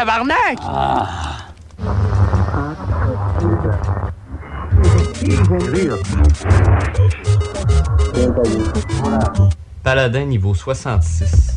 Tabarnak? Paladin niveau 66.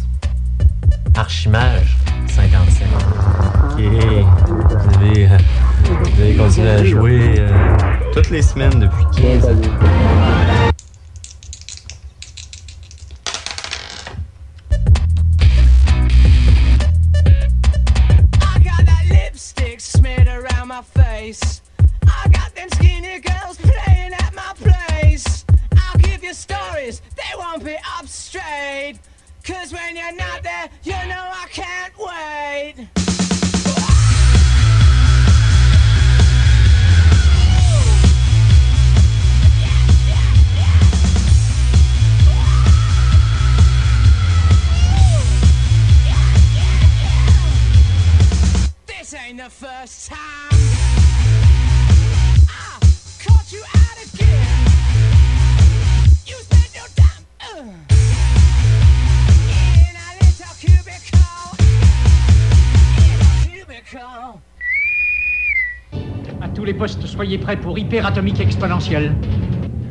Prêts pour hyperatomique exponentielle.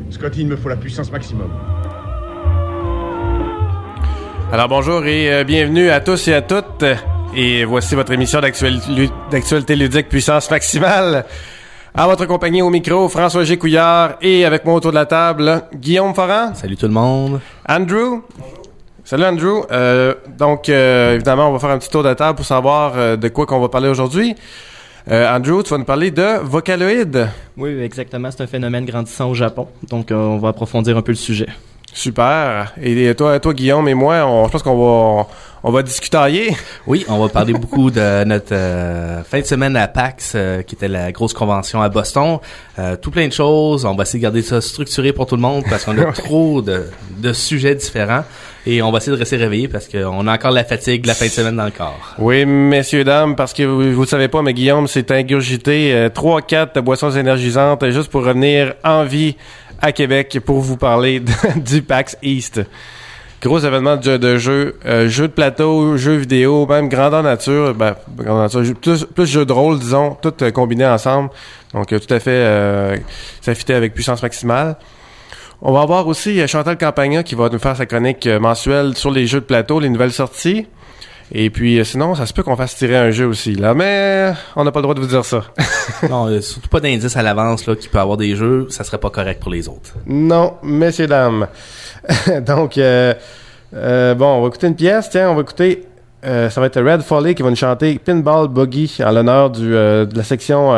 Scotty, il me faut la puissance maximum. Alors bonjour et euh, bienvenue à tous et à toutes. Et voici votre émission d'actualité ludique puissance maximale. À votre compagnie au micro, François G. Couillard et avec moi autour de la table, Guillaume Forand, Salut tout le monde. Andrew. Salut Andrew. Euh, donc euh, évidemment, on va faire un petit tour de table pour savoir euh, de quoi qu'on va parler aujourd'hui. Euh, Andrew, tu vas nous parler de Vocaloid. Oui, exactement. C'est un phénomène grandissant au Japon. Donc, euh, on va approfondir un peu le sujet. Super. Et toi, toi Guillaume et moi, on, je pense qu'on va on va discuter. Oui, on va parler beaucoup de notre euh, fin de semaine à PAX, euh, qui était la grosse convention à Boston. Euh, tout plein de choses. On va essayer de garder ça structuré pour tout le monde parce qu'on a trop de, de sujets différents. Et on va essayer de rester réveillé parce qu'on a encore la fatigue de la fin de semaine dans le corps. Oui, messieurs, dames, parce que vous, vous savez pas, mais Guillaume s'est ingurgité trois, quatre boissons énergisantes juste pour revenir en vie à Québec pour vous parler de- du PAX East. Gros événement de, de jeux, euh, jeux de plateau, jeux vidéo, même grandeur nature, ben, grandeur nature, plus, plus jeux de rôle, disons, tout euh, combiné ensemble. Donc, euh, tout à fait, euh, ça fitait avec puissance maximale. On va avoir aussi euh, Chantal Campagna qui va nous faire sa chronique euh, mensuelle sur les jeux de plateau, les nouvelles sorties. Et puis, euh, sinon, ça se peut qu'on fasse tirer un jeu aussi, là. Mais on n'a pas le droit de vous dire ça. non, euh, surtout pas d'indice à l'avance là qui peut avoir des jeux, ça serait pas correct pour les autres. non, messieurs, dames. Donc, euh, euh, bon, on va écouter une pièce. Tiens, on va écouter... euh, ça va être Red Foley qui va nous chanter Pinball Boogie en l'honneur de la section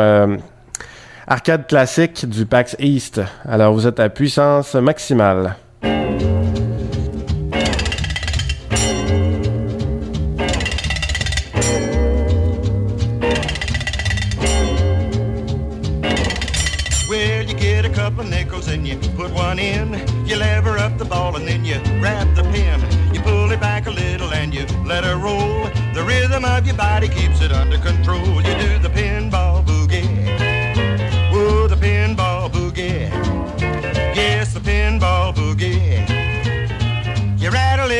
arcade classique du PAX East. Alors, vous êtes à puissance maximale. Put one in. You lever up the ball and then you grab the pin. You pull it back a little and you let it roll. The rhythm of your body keeps it under control. You do the pinball boogie. Whoa, the pinball boogie. Yes, the pinball boogie.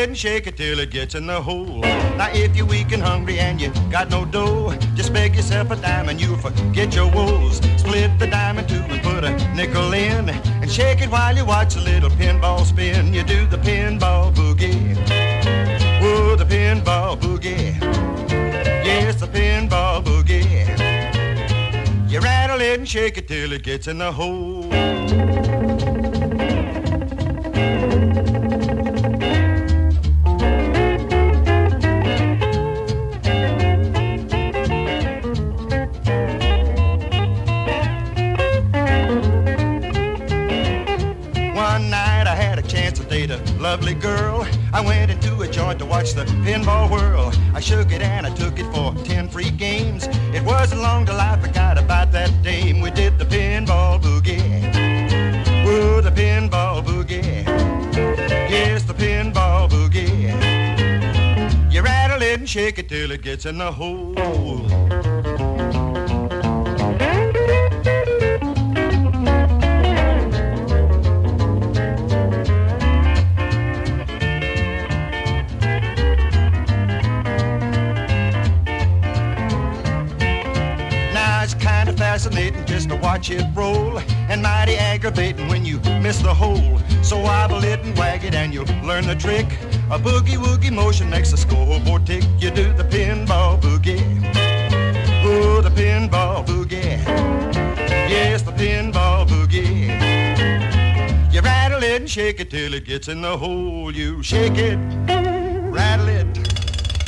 You and shake it till it gets in the hole. Now if you're weak and hungry and you got no dough, just beg yourself a dime and you'll forget your woes. Split the dime in two and put a nickel in, and shake it while you watch a little pinball spin. You do the pinball boogie. Whoa, the pinball boogie. Yes, the pinball boogie. You rattle it and shake it till it gets in the hole. To watch the pinball whirl. I shook it and I took it for ten free games. It wasn't long till I forgot about that dame. We did the pinball boogie. Whoa, the pinball boogie. Yes, the pinball boogie. You rattle it and shake it till it gets in the hole. Roll. And mighty aggravating when you miss the hole. So wobble it and wag it and you'll learn the trick. A boogie woogie motion makes the scoreboard tick. You do the pinball boogie. Oh, the pinball boogie. Yes, the pinball boogie. You rattle it and shake it till it gets in the hole. You shake it, rattle it,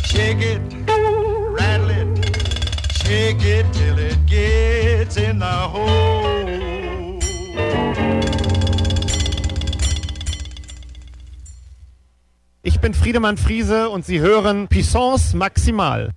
shake it, rattle it, shake it till it gets in the hole. Ich bin Friedemann Friese und Sie hören Puissance Maximal.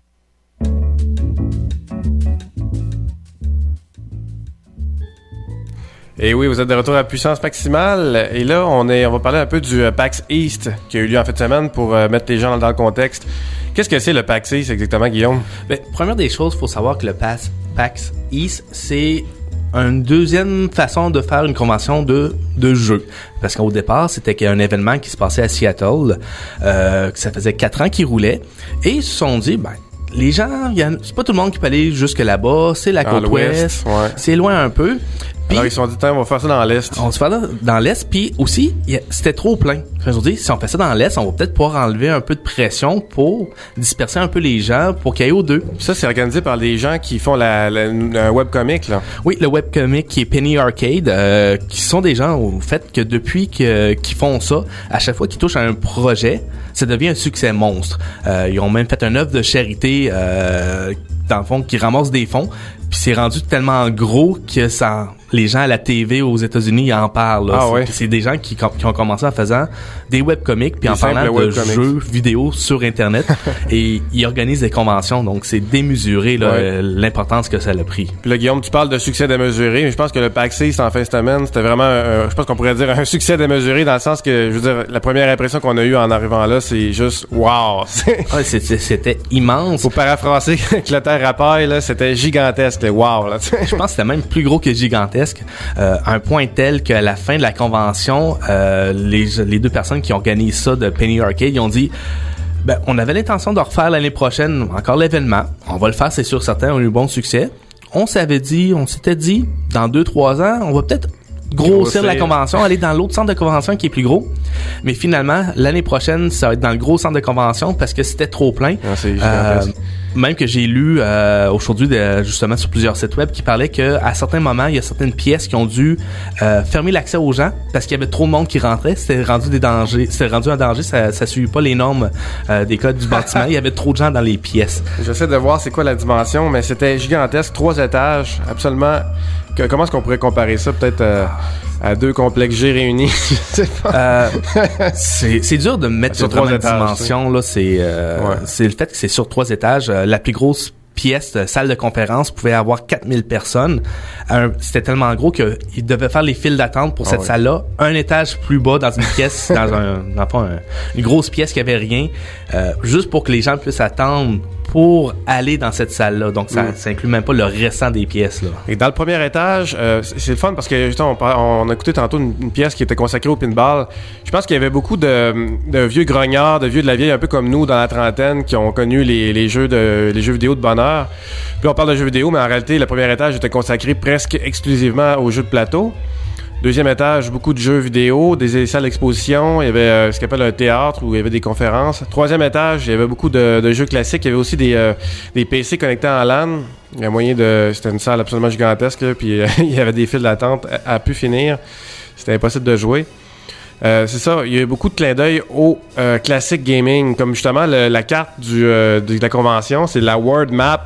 Et oui, vous êtes de retour à puissance maximale. Et là, on est, on va parler un peu du euh, PAX East qui a eu lieu en fin de semaine pour euh, mettre les gens dans le contexte. Qu'est-ce que c'est le PAX East exactement, Guillaume? Ben, première des choses, faut savoir que le PAX, PAX East, c'est une deuxième façon de faire une convention de, de jeu. Parce qu'au départ, c'était qu'il y a un événement qui se passait à Seattle, euh, que ça faisait quatre ans qu'il roulait, et ils se sont dit, ben, les gens, il c'est pas tout le monde qui peut aller jusque là-bas, c'est la côte ouest, ouais. c'est loin un peu. Alors, ils se sont dit, on va faire ça dans l'Est. on se fait dans, dans l'Est, puis aussi, c'était trop plein. Ils se sont dit, si on fait ça dans l'Est, on va peut-être pouvoir enlever un peu de pression pour disperser un peu les gens, pour qu'il y ait aux deux. Ça, c'est organisé par des gens qui font la, la- un webcomic, là. Oui, le webcomic qui est Penny Arcade, euh, qui sont des gens au fait que depuis que- qu'ils font ça, à chaque fois qu'ils touchent à un projet, ça devient un succès monstre. Euh, ils ont même fait une œuvre de charité, euh, dans le fond, qui ramasse des fonds. Puis c'est rendu tellement gros que ça, les gens à la TV aux États-Unis ils en parlent. Ah C'est- ouais. puis c'est des gens qui, qui ont commencé en faisant des webcomics puis Des en parlant de jeux vidéo sur Internet. et ils organisent des conventions, donc c'est démesuré là, Ouais. euh, l'importance que ça a pris. Puis là, Guillaume, tu parles de succès démesuré, mais je pense que le PAX East en fin de semaine, c'était vraiment, un- je pense qu'on pourrait dire un succès démesuré dans le sens que, je veux dire, la première impression qu'on a eue en arrivant là, c'est juste, wow! Ouais, c'était c'était immense. Faut paraphraser Clotaire Rapaille, là, c'était gigantesque, wow, là. Je pense que c'était même plus gros que gigantesque, euh, à un point tel qu'à la fin de la convention, euh, les, les deux personnes qui organisent ça de Penny Arcade, ils ont dit ben, on avait l'intention de refaire l'année prochaine encore l'événement. On va le faire, c'est sûr, certain. On a eu bon succès. On s'avait dit, on s'était dit, dans deux, trois ans, on va peut-être grossir la convention, aller dans l'autre centre de convention qui est plus gros. Mais finalement, l'année prochaine, ça va être dans le gros centre de convention parce que c'était trop plein. Ah, Euh. Même que j'ai lu euh, aujourd'hui justement sur plusieurs sites web qui parlaient que à certains moments il y a certaines pièces qui ont dû euh, fermer l'accès aux gens parce qu'il y avait trop de monde qui rentrait. C'était rendu des dangers c'était rendu un danger. Ça ça suivait pas les normes euh, des codes du bâtiment. Il y avait trop de gens dans les pièces. J'essaie de voir c'est quoi la dimension, mais c'était gigantesque, trois étages, absolument. Que- comment est-ce qu'on pourrait comparer ça, peut-être euh, à deux complexes G réunis? Je sais pas. Euh, c'est c'est dur de mettre Sur trois étages, dimension là c'est euh, Ouais. c'est le fait que c'est sur trois étages Euh, la plus grosse pièce de salle de conférence pouvait avoir 4000 personnes c'était tellement gros que ils devaient faire les files d'attente pour Ah cette ouais. salle là un étage plus bas dans une pièce dans un dans un- une grosse pièce qui avait rien euh, juste pour que les gens puissent attendre pour aller dans cette salle là donc ça, Mm. ça inclut même pas le restant des pièces là Et dans le premier étage, euh, c'est le fun parce que justement, on, on a écouté tantôt une, une pièce qui était consacrée au pinball. Je pense qu'il y avait beaucoup de, de vieux grognards, de vieux de la vieille, un peu comme nous dans la trentaine, qui ont connu les, les jeux de les jeux vidéo de bonheur. Puis on parle de jeux vidéo, mais en réalité, le premier étage était consacré presque exclusivement aux jeux de plateau. Deuxième étage, beaucoup de jeux vidéo, des salles d'exposition, il y avait euh, ce qu'on appelle un théâtre où il y avait des conférences. Troisième étage, il y avait beaucoup de, jeux classiques, il y avait aussi des, euh, PC connectés en LAN. Il y a moyen de... C'était une salle absolument gigantesque, là, puis euh, il y avait des files d'attente à, à pu finir. C'était impossible de jouer. C'est ça, il y a eu beaucoup de clins d'œil au classic gaming, comme justement la carte de la convention, c'est la World Map,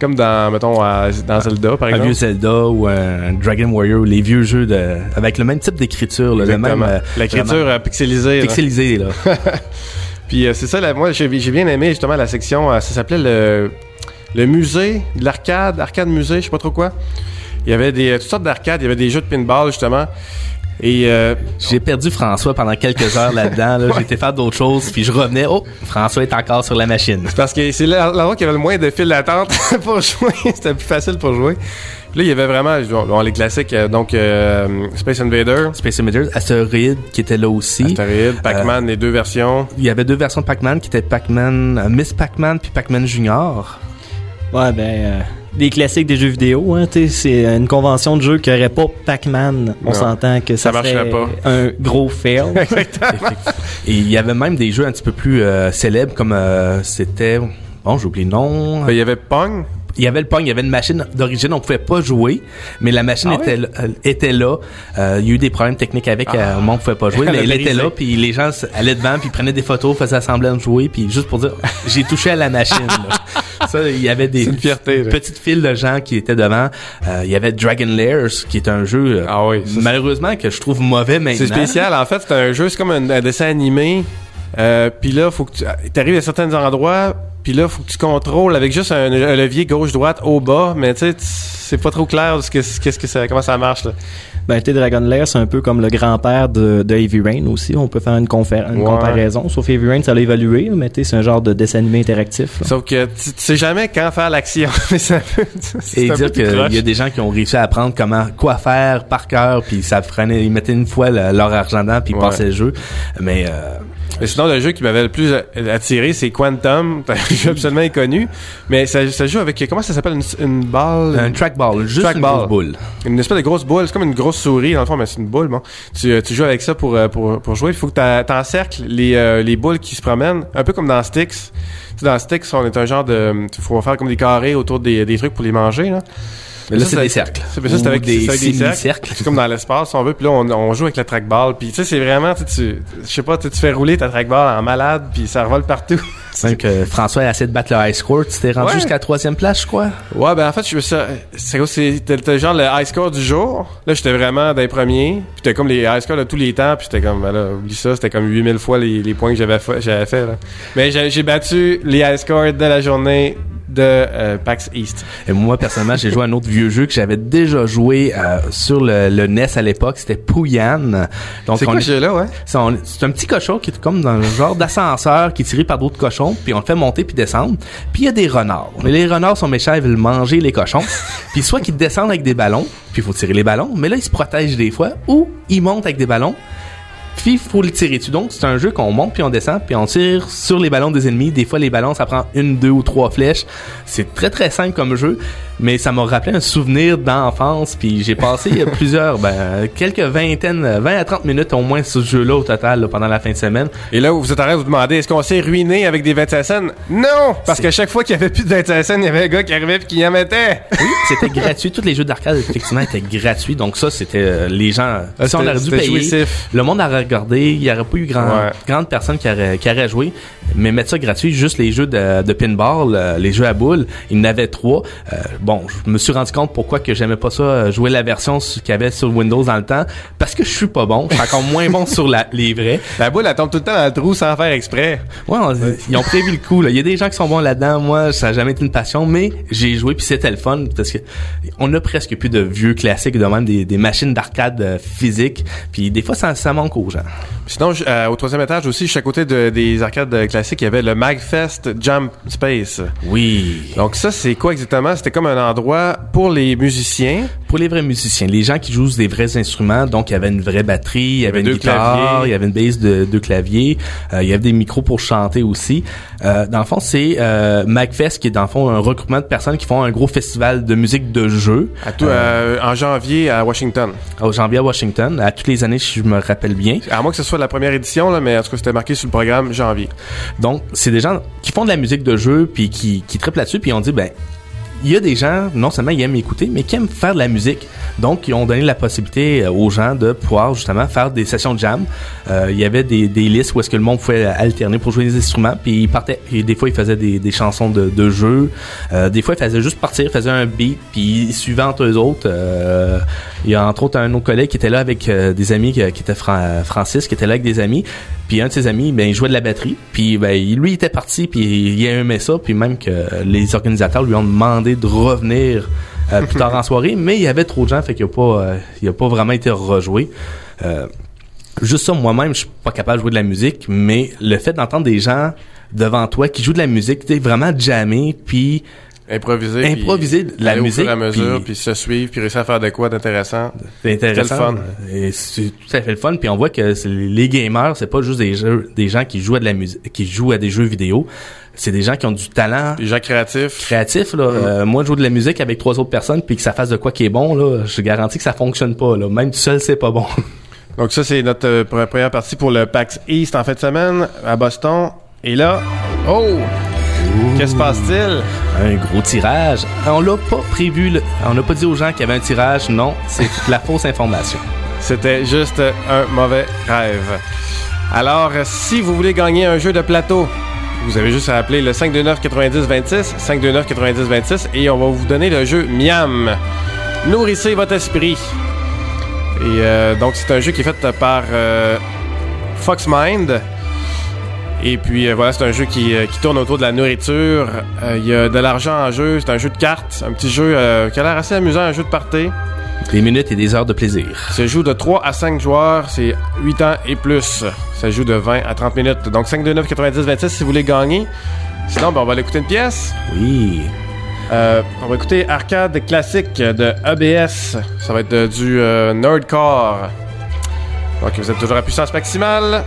comme dans, mettons, à- dans Zelda, par un exemple. vieux Zelda ou un Dragon Warrior les vieux jeux de avec le même type d'écriture le même euh, L'écriture vraiment euh, pixelisée. là. Puis euh, c'est ça, là, moi j'ai bien aimé justement la section, euh, ça s'appelait le, le musée de l'arcade, arcade musée, je sais pas trop quoi. Il y avait des, toutes sortes d'arcades, il y avait des jeux de pinball justement. Et euh, J'ai perdu François pendant quelques heures là-dedans. Là. J'ai été faire d'autres choses, puis je revenais. Oh, François est encore sur la machine. c'est parce que c'est là- l'endroit qui avait le moins de files d'attente pour jouer, c'était plus facile pour jouer. Puis là, il y avait vraiment bon, les classiques, euh, donc euh, Space Invader, Space Invaders, Asteroid qui était là aussi. Astéroïde, Pac-Man, les deux versions. Il y avait deux versions de Pac-Man qui étaient Pac-Man, euh, Miss Pac-Man puis Pac-Man Junior. Ouais, ben, euh, des classiques des jeux vidéo. Hein, tu sais, c'est une convention de jeu qui aurait pas Pac-Man. On s'entend que ça, Ça marcherait serait pas. un gros fail. Et il y avait même des jeux un petit peu plus euh, célèbres comme euh, c'était bon, j'ai oublié le nom. Ben, il y avait Pong. Il y avait le Pong, il y avait une machine d'origine, on pouvait pas jouer, mais la machine Ah était, là- euh, était là. Euh, il y a eu des problèmes techniques avec, euh, au moment où on pouvait pas jouer, mais elle était là, puis les gens allaient devant, puis prenaient des photos, faisaient semblant de jouer, puis juste pour dire, j'ai touché à la machine. Ça, il y avait des fierté, petites files de gens qui étaient devant. Euh, il y avait Dragon Lairs, qui est un jeu, euh, Ah oui, ça, malheureusement, que je trouve mauvais maintenant. C'est spécial. En fait, c'est un jeu, c'est comme un, un dessin animé. Euh, puis là, faut que tu arrives à certains endroits. Puis là, faut que tu contrôles avec juste un, un levier gauche-droite au bas. Mais tu sais, c'est pas trop clair de ce que, qu'est-ce que ça, comment ça marche. Là. Ben, tu sais, Dragon Lair, c'est un peu comme le grand-père de, de Heavy Rain aussi. On peut faire une, confé- une Ouais. comparaison. Sauf Heavy Rain, ça l'a évalué, mais tu sais, c'est un genre de dessin animé interactif. là. Sauf que tu, tu sais jamais quand faire l'action. Et dire qu'il y a des gens qui ont réussi à apprendre comment quoi faire par cœur, puis ça prenait, ils mettaient une fois le- leur argent dedans, puis ils Ouais. passaient le jeu. Mais euh, Mais sinon, le jeu qui m'avait le plus attiré, c'est Quantum. C'est un jeu absolument inconnu. Mais ça, ça joue avec, comment ça s'appelle, une, une balle? un trackball, juste une grosse boule. Une espèce de grosse boule. C'est comme une grosse souris, dans le fond, mais c'est une boule, bon. Tu, euh, tu joues avec ça pour, euh, pour, pour jouer. Il faut que t'encercles les, euh, les boules qui se promènent, un peu comme dans Styx. Tu sais, dans Styx, on est un genre de... Faut faire comme des carrés autour des, des trucs pour les manger, là. Mais là, c'est des cercles. C'est ça, c'est avec des avec des cercles. C'est comme dans l'espace, si on veut. Puis là, on, on joue avec la trackball. Puis tu sais, c'est vraiment, tu, je sais pas, tu, tu fais rouler ta trackball en malade, puis ça revole partout. Que François a essayé de battre le high score, tu t'es rendu Ouais. jusqu'à la troisième place, je crois. Ouais, ben en fait, je me suis... C'est c'était c'était genre le high score du jour. Là, j'étais vraiment dans les premiers. Puis c'était comme les high scores de tous les temps. Puis j'étais comme, ben là, oublie ça, c'était comme 8000 fois les, les points que j'avais fa- j'avais fait. Là. Mais j'ai battu les high scores de la journée de euh, PAX East. Et moi, personnellement, j'ai joué à un autre vieux jeu que j'avais déjà joué euh, sur le, le NES à l'époque. C'était Pouyan. Donc, C'est quoi ce jeu-là, ouais? C'est un petit cochon qui est comme dans un genre d'ascenseur qui est tiré par d'autres cochons, puis on le fait monter puis descendre. Puis il y a des renards. Mais les renards sont méchants, ils veulent manger les cochons. puis soit qu'ils descendent avec des ballons, puis il faut tirer les ballons, mais là ils se protègent des fois, ou ils montent avec des ballons. Puis il faut le tirer dessus. Donc c'est un jeu qu'on monte puis on descend puis on tire sur les ballons des ennemis. Des fois les ballons ça prend une, deux ou trois flèches. C'est très très simple comme jeu, mais ça m'a rappelé un souvenir d'enfance. Puis j'ai passé plusieurs, ben quelques vingtaines, euh, 20 à 30 minutes au moins sur ce jeu-là au total là, pendant la fin de semaine. Et là, vous êtes en train de vous demander, est-ce qu'on s'est ruiné avec des 25 cents? Non! Parce que chaque fois qu'il y avait plus de 25 cents, il y avait un gars qui arrivait puis qui en mettait. Oui, c'était gratuit. Tous les jeux d'arcade effectivement étaient gratuits. Donc ça c'était euh, les gens. Ah, si on aurait dû payer. jouissif. Le monde aurait regardé, il n'y aurait pas eu grand, Ouais. grande personne qui aurait, qui aurait joué, mais mettre ça gratuit, juste les jeux de, de pinball, euh, les jeux à boules, il y en avait trois. Euh, bon, je me suis rendu compte pourquoi que j'aimais pas ça, euh, jouer la version qu'il y avait sur Windows dans le temps, parce que je suis pas bon, je suis encore moins bon sur la, les vrais. La boule, elle tombe tout le temps dans le trou sans faire exprès. Ouais, on- ils ont prévu le coup. là. Il y a des gens qui sont bons là-dedans. Moi, ça a jamais été une passion, mais j'ai joué puis c'était le fun parce que on a presque plus de vieux classiques, de même des, des machines d'arcade euh, physiques. Puis des fois, ça, ça manque aux gens. Sinon, euh, au troisième étage aussi, je suis à côté de- des arcades classiques, il y avait le Magfest Jump Space. Oui. Donc ça, c'est quoi exactement? C'était comme un endroit pour les musiciens. Pour les vrais musiciens, les gens qui jouent des vrais instruments, donc il y avait une vraie batterie, il y avait une deux guitare, claviers. il y avait une base de deux claviers, euh, il y avait des micros pour chanter aussi. Euh, dans le fond, c'est euh, Magfest qui est dans le fond un regroupement de personnes qui font un gros festival de musique de jeu À tout, euh, en janvier à Washington. au janvier à Washington, à toutes les années si je me rappelle bien. À moins que ce soit la première édition, là, mais en tout cas, c'était marqué sur le programme janvier. Donc, c'est des gens qui font de la musique de jeu puis qui, qui trippent là-dessus puis on dit ben il y a des gens, non seulement ils aiment écouter, mais qui aiment faire de la musique. Donc, ils ont donné la possibilité euh, aux gens de pouvoir justement faire des sessions de jam. Euh, il y avait des, listes où est-ce que le monde pouvait alterner pour jouer des instruments. Puis ils partaient. Des fois, ils faisaient des, chansons de, jeu. Euh, des fois, ils faisaient juste partir, faisaient un beat, puis entre eux autres. Il y a entre autres un autre collègue qui était là avec euh, des amis, qui, qui était Fran- Francis, qui était là avec des amis. Puis un de ses amis, ben, il jouait de la batterie. Puis ben, lui, il était parti, puis il aimait ça. Puis même que les organisateurs lui ont demandé de revenir euh, plus tard en soirée. Mais il y avait trop de gens, fait qu'il a pas, euh, il a pas vraiment été rejoué. Juste ça, moi-même, je suis pas capable de jouer de la musique, mais le fait d'entendre des gens devant toi qui jouent de la musique, tu vraiment jammer, puis Improviser. Improviser la musique, à mesure, puis- se suivre, puis réussir à faire de quoi d'intéressant. C'est intéressant. Le fun. Et c'est tout à fait le fun. Puis on voit que les gamers, c'est pas juste des jeux, des gens qui jouent à de la musique, qui jouent à des jeux vidéo. C'est des gens qui ont du talent Des gens créatifs. créatif. Là. Euh, moi, jouer de la musique avec trois autres personnes puis que ça fasse de quoi qui est bon, là, je garantis que ça fonctionne pas. Là. Même tout seul, c'est pas bon. Donc ça, c'est notre euh, pre- première partie pour le PAX East en fin de semaine à Boston. Et là, oh! Qu'est-ce qui se passe-t-il? un gros tirage. On l'a pas prévu. le- On n'a pas dit aux gens qu'il y avait un tirage. Non, c'est la fausse information. C'était juste un mauvais rêve. Alors, si vous voulez gagner un jeu de plateau, vous avez juste à appeler le 529 90 26, 529 90 26, et on va vous donner le jeu Miam. Nourrissez votre esprit. Et euh, donc, c'est un jeu qui est fait par euh, Foxmind. Et puis euh, voilà, c'est un jeu qui, euh, qui tourne autour de la nourriture. Euh, Il y a de l'argent en jeu. C'est un jeu de cartes, un petit jeu qui a l'air assez amusant, un jeu de party. Des minutes et des heures de plaisir. Ça joue de 3 à 5 joueurs, c'est 8 ans et plus. Ça joue de 20 à 30 minutes. Donc 5, 2, 9, 90, 26 si vous voulez gagner. Sinon, ben, on va aller écouter une pièce. Oui. Euh, on va écouter Arcade classique de ABS. Ça va être de- du euh, Nerdcore. Donc vous êtes toujours à puissance maximale.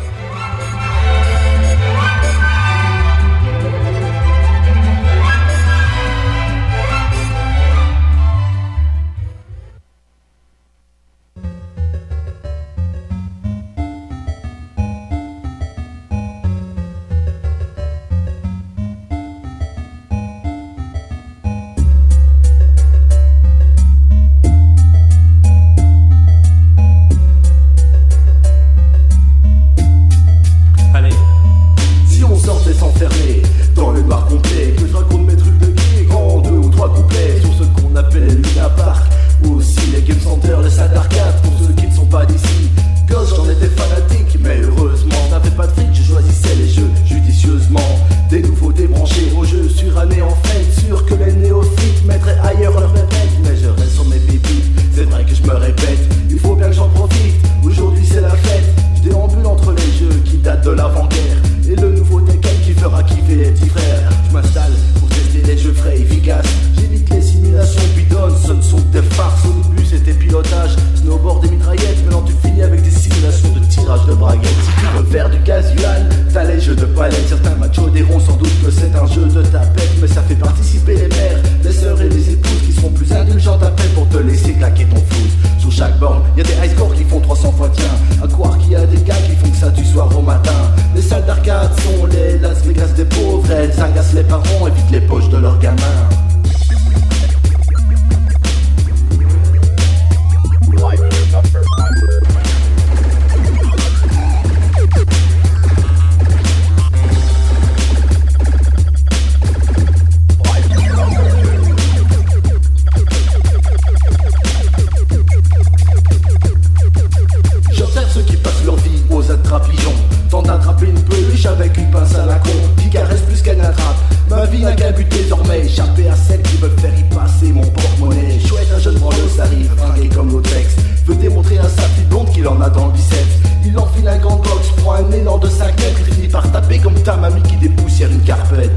Qu'il en a dans le biceps. Il enfile un gant de boxe, prend un élan de 5 mètres, il finit par taper comme ta mamie qui dépoussière une carpette.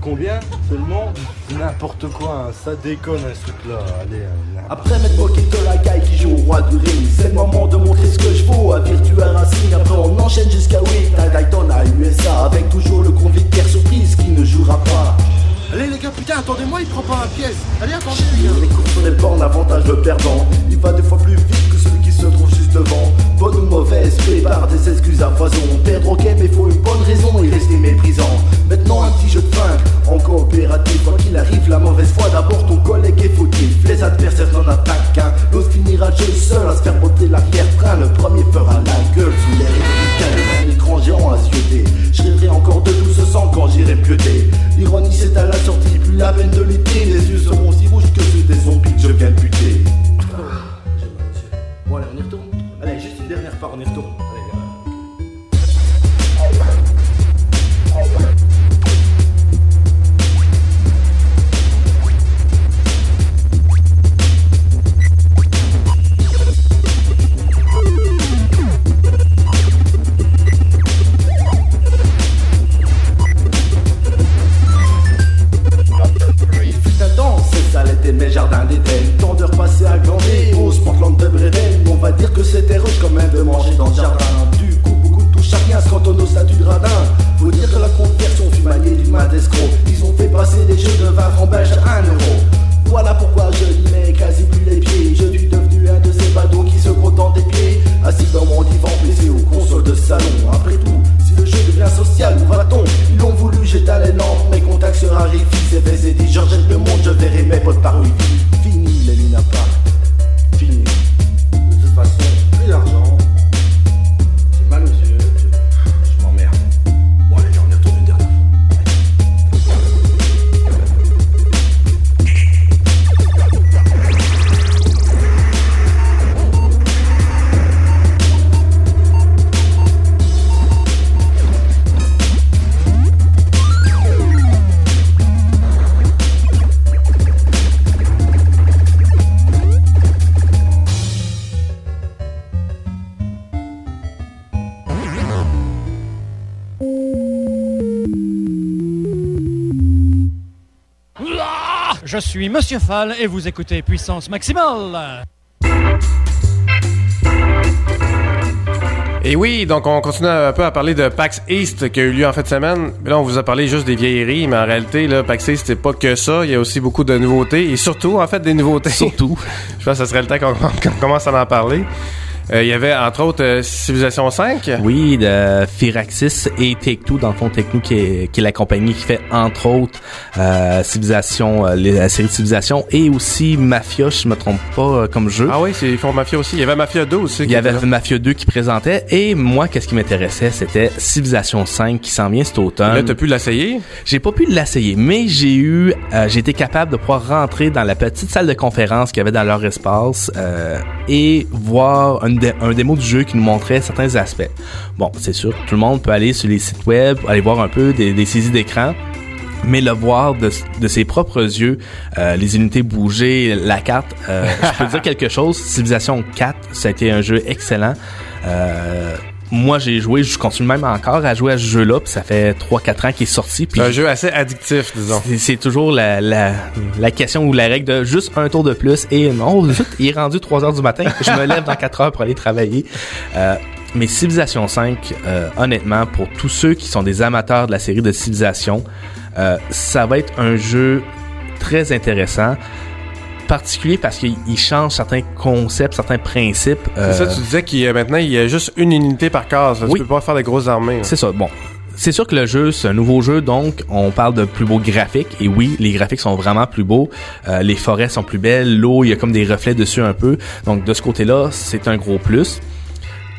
Combien seulement N'importe quoi, hein, ça déconne ce truc-là. Allez, euh, Après m'être moqué de la caille qui joue au roi du ring, c'est le moment de montrer ce que je vaux à Virtua Racing. Après on enchaîne jusqu'à Wick, à Daytona, USA, avec toujours le convict Pierre Surprise qui ne jouera pas. Allez les gars, putain, attendez-moi, il prend pas un pièce. Allez, attendez les gars. Les courses sur les bornes, avantage le perdant. Il va deux fois plus vite Bonne ou mauvaise, prépare des excuses à foison. Perdre ok, mais faut une bonne raison et rester méprisant. Maintenant un petit jeu de fin, en coopératif. Quoi qu'il arrive, la mauvaise foi, d'abord ton collègue est fautif. Les adversaires n'en attaquent qu'un. L'autre finira jeu seul à se faire botter l'arrière-train. Le premier fera la gueule sous l'air républicain. Un écran géant à zioter. Je rêverai encore de tout ce sang quand j'irai pioter. L'ironie c'est à la sortie, plus la veine de l'été. Les yeux seront aussi rouges que ceux des zombies que je viens de buter. Bon allez, on y. On y retourne. ça l'était mes jardins d'été. Temps de repasser à Gandhi, au Sportland de Bréven. On va dire que c'était rude quand même de manger dans le jardin. Du coup, beaucoup touche à rien, se cantonne au statut de radin. Faut dire que la conversion fut maniée d'une main d'escroc. Ils ont fait passer des jeux de 20 francs belges à 1 euro. Voilà pourquoi je n'y mets quasi plus les pieds. Je suis devenu un de ces badauds qui se contentent des pieds. Assis dans mon divan, baisé aux consoles de salon. Monsieur Fall et vous écoutez Puissance Maximale. Et oui, donc on continue un peu à parler de PAX East qui a eu lieu en fin de semaine. Là, on vous a parlé juste des vieilleries, mais en réalité, là, PAX East, c'est pas que ça. Il y a aussi beaucoup de nouveautés et surtout, en fait, des nouveautés. Surtout. Je pense que ça serait le temps qu'on qu'on commence à en parler. Euh, il y avait, entre autres, euh, Civilization 5. Oui, de Firaxis et Take-Two, dans le fond, Take-Two qui est, qui est la compagnie qui fait, entre autres, euh, Civilization, euh, les- la série de Civilization et aussi Mafia, si je me trompe pas, euh, comme jeu. Ah oui, c'est- ils font Mafia aussi. Il y avait Mafia 2 aussi. Il y avait. Mafia 2 qui présentait et moi, qu'est-ce qui m'intéressait, c'était Civilization 5 qui s'en vient cet automne. Là, t'as pu l'essayer? J'ai pas pu l'essayer, mais j'ai eu, euh, j'ai été capable de pouvoir rentrer dans la petite salle de conférence qu'il y avait dans leur espace euh, et voir un, dé- un démo du jeu qui nous montrait certains aspects. Bon, c'est sûr, tout le monde peut aller sur les sites web, aller voir un peu des, des saisies d'écran. Mais le voir de, de ses propres yeux, euh, les unités bouger, la carte, euh, je peux dire quelque chose. Civilization 4, ça a été un jeu excellent. Euh, moi, j'ai joué, je continue même encore à jouer à ce jeu-là, puis ça fait 3-4 ans qu'il est sorti. puis C'est un jeu assez addictif, disons. c'est- C'est toujours la, la, la question ou la règle de juste un tour de plus et non, zut, il est rendu 3 heures du matin, je me lève dans 4 heures pour aller travailler. Euh, mais Civilization 5, euh, honnêtement, pour tous ceux qui sont des amateurs de la série de Civilization, euh, ça va être un jeu très intéressant particulier parce qu'il il change certains concepts, certains principes. C'est ça, euh, tu disais qu'il y a maintenant, il y a juste une unité par case. Oui. Tu peux pas faire des grosses armées. C'est ça. Bon. C'est sûr que le jeu, c'est un nouveau jeu, donc on parle de plus beaux graphiques. Et oui, les graphiques sont vraiment plus beaux. Euh, les forêts sont plus belles. L'eau, il y a comme des reflets dessus un peu. Donc de ce côté-là, c'est un gros plus.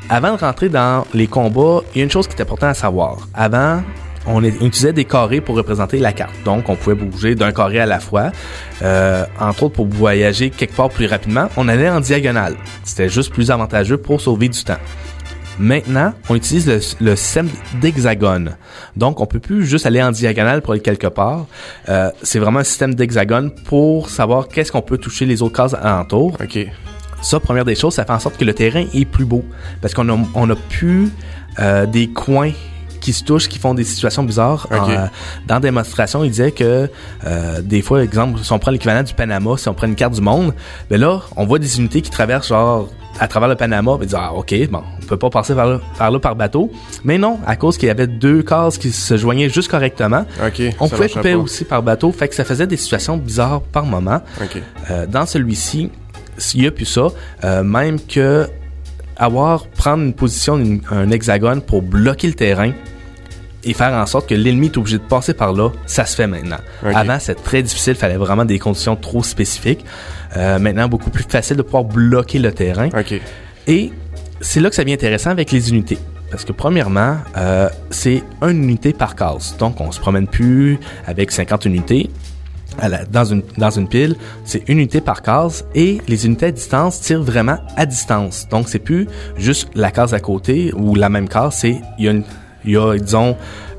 Avant de rentrer dans les combats, il y a une chose qui est importante à savoir. Avant, on, est- on utilisait des carrés pour représenter la carte. Donc, on pouvait bouger d'un carré à la fois. Euh, entre autres, pour voyager quelque part plus rapidement, on allait en diagonale. C'était juste plus avantageux pour sauver du temps. Maintenant, on utilise le, le système d'hexagone. Donc, on peut plus juste aller en diagonale pour aller quelque part. Euh, c'est vraiment un système d'hexagone pour savoir qu'est-ce qu'on peut toucher les autres cases alentour. OK. Ça, première des choses, ça fait en sorte que le terrain est plus beau. Parce qu'on a, on a plus euh, des coins qui se touchent, qui font des situations bizarres. En, euh, dans démonstration, il disait que euh, des fois, exemple, si on prend l'équivalent du Panama, si on prend une carte du monde, ben là, on voit des unités qui traversent genre à travers le Panama, ben dire ah ok, bon, on peut pas passer par là, par là par bateau, mais non, à cause qu'il y avait deux cases qui se joignaient juste correctement, on pouvait couper pas. aussi par bateau, fait que ça faisait des situations bizarres par moment. Euh, dans celui-ci, s'il n'y a plus ça, euh, même que avoir prendre une position, une- un hexagone pour bloquer le terrain et faire en sorte que l'ennemi est obligé de passer par là, ça se fait maintenant. Avant, c'était très difficile, fallait vraiment des conditions trop spécifiques. Euh, maintenant, beaucoup plus facile de pouvoir bloquer le terrain. Et c'est là que ça devient intéressant avec les unités. Parce que premièrement, euh, c'est une unité par case. Donc, on se promène plus avec 50 unités à la- dans, une, dans une pile. C'est une unité par case. Et les unités à distance tirent vraiment à distance. Donc, c'est plus juste la case à côté ou la même case. C'est, il y a, une- il y a, disons,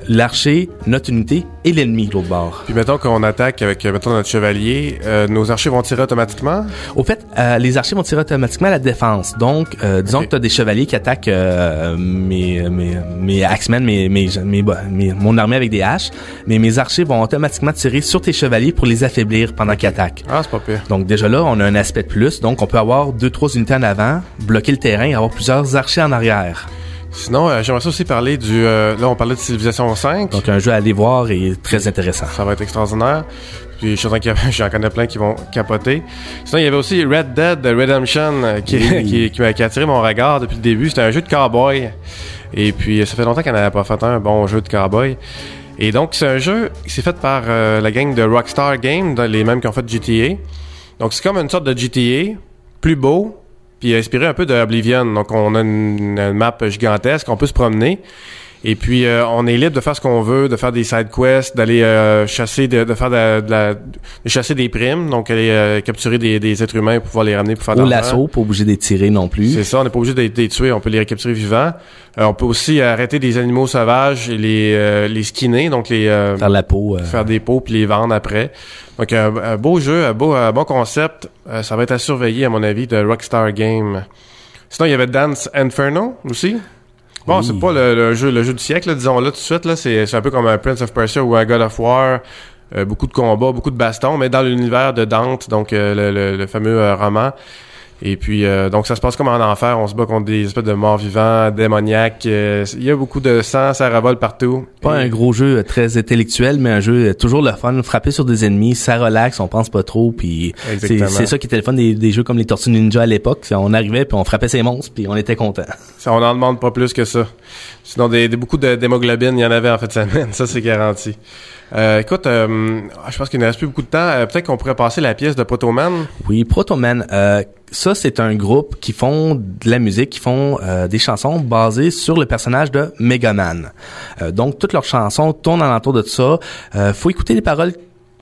l'archer, notre unité et l'ennemi de l'autre bord. Puis mettons qu'on attaque avec, euh, mettons, notre chevalier, euh, nos archers vont tirer automatiquement? Au fait, euh, les archers vont tirer automatiquement à la défense. Donc, euh, disons que tu as des chevaliers qui attaquent euh, mes, mes, mes Axemen, mes, mes, mes, mes- mon armée avec des haches, mais mes archers vont automatiquement tirer sur tes chevaliers pour les affaiblir pendant qu'ils attaquent. Ah, c'est pas pire. Donc déjà là, on a un aspect de plus. Donc on peut avoir deux, trois unités en avant, bloquer le terrain et avoir plusieurs archers en arrière. Sinon, euh, j'aimerais ça aussi parler du... euh, là, on parlait de Civilisation 5. Donc un jeu à aller voir et très intéressant. Ça va être extraordinaire. Puis je suis certain qu'il y a- j'en connais plein qui vont capoter. Sinon, il y avait aussi Red Dead Redemption euh, qui, Oui. qui, qui a attiré mon regard depuis le début. C'était un jeu de cowboy. Et puis, ça fait longtemps qu'on n'avait pas fait un bon jeu de cowboy. Et donc, c'est un jeu qui s'est fait par euh, la gang de Rockstar Games, les mêmes qui ont fait GTA. Donc, c'est comme une sorte de GTA, plus beau, puis inspiré un peu de Oblivion. Donc, on a une, une map gigantesque, on peut se promener. Et puis, euh, on est libre de faire ce qu'on veut, de faire des side quests, d'aller euh, chasser, de, de faire de, de la- de chasser des primes, donc aller euh, capturer des, des êtres humains pour pouvoir les ramener pour faire de l'argent. lasso, pas obligé d'être tiré non plus. C'est ça, on n'est pas obligé de de les tuer, on peut les capturer vivants. Euh, on peut aussi arrêter des animaux sauvages et les, euh, les skinner, donc les euh, Faire la peau. euh, faire des pots puis les vendre après. Donc un, beau jeu, un beau un bon concept. Euh, ça va être à surveiller à mon avis de Rockstar Game. Sinon il y avait Dance Inferno aussi. Bon, Oui. c'est pas le, le jeu le jeu du siècle, là, disons là tout de suite là, c'est c'est un peu comme un Prince of Persia ou un God of War Euh, beaucoup de combats, beaucoup de bastons, mais dans l'univers de Dante, donc euh, le, le- le fameux euh, roman. Et puis, euh, donc ça se passe comme en enfer. On se bat contre des espèces de morts vivants, démoniaques. Euh, Il y a beaucoup de sang, ça ravole partout. Pas un gros jeu très intellectuel, mais un jeu toujours le fun. Frapper sur des ennemis, ça relaxe, on pense pas trop. Puis c'est ça qui était le fun des, des jeux comme les Tortues Ninja à l'époque. On arrivait puis on frappait ces monstres puis on était content. Ça, on n'en demande pas plus que ça. Sinon, des, des- beaucoup de- d'hémoglobine, il y en avait en fait de semaine. Ça, c'est garanti. Euh, écoute, euh, je pense qu'il ne reste plus beaucoup de temps. Euh, Peut-être qu'on pourrait passer la pièce de Protoman. Oui, Protoman, euh, ça c'est un groupe qui font de la musique, qui font euh, des chansons basées sur le personnage de Megaman. Euh, donc toutes leurs chansons tournent alentour de ça. Faut écouter les paroles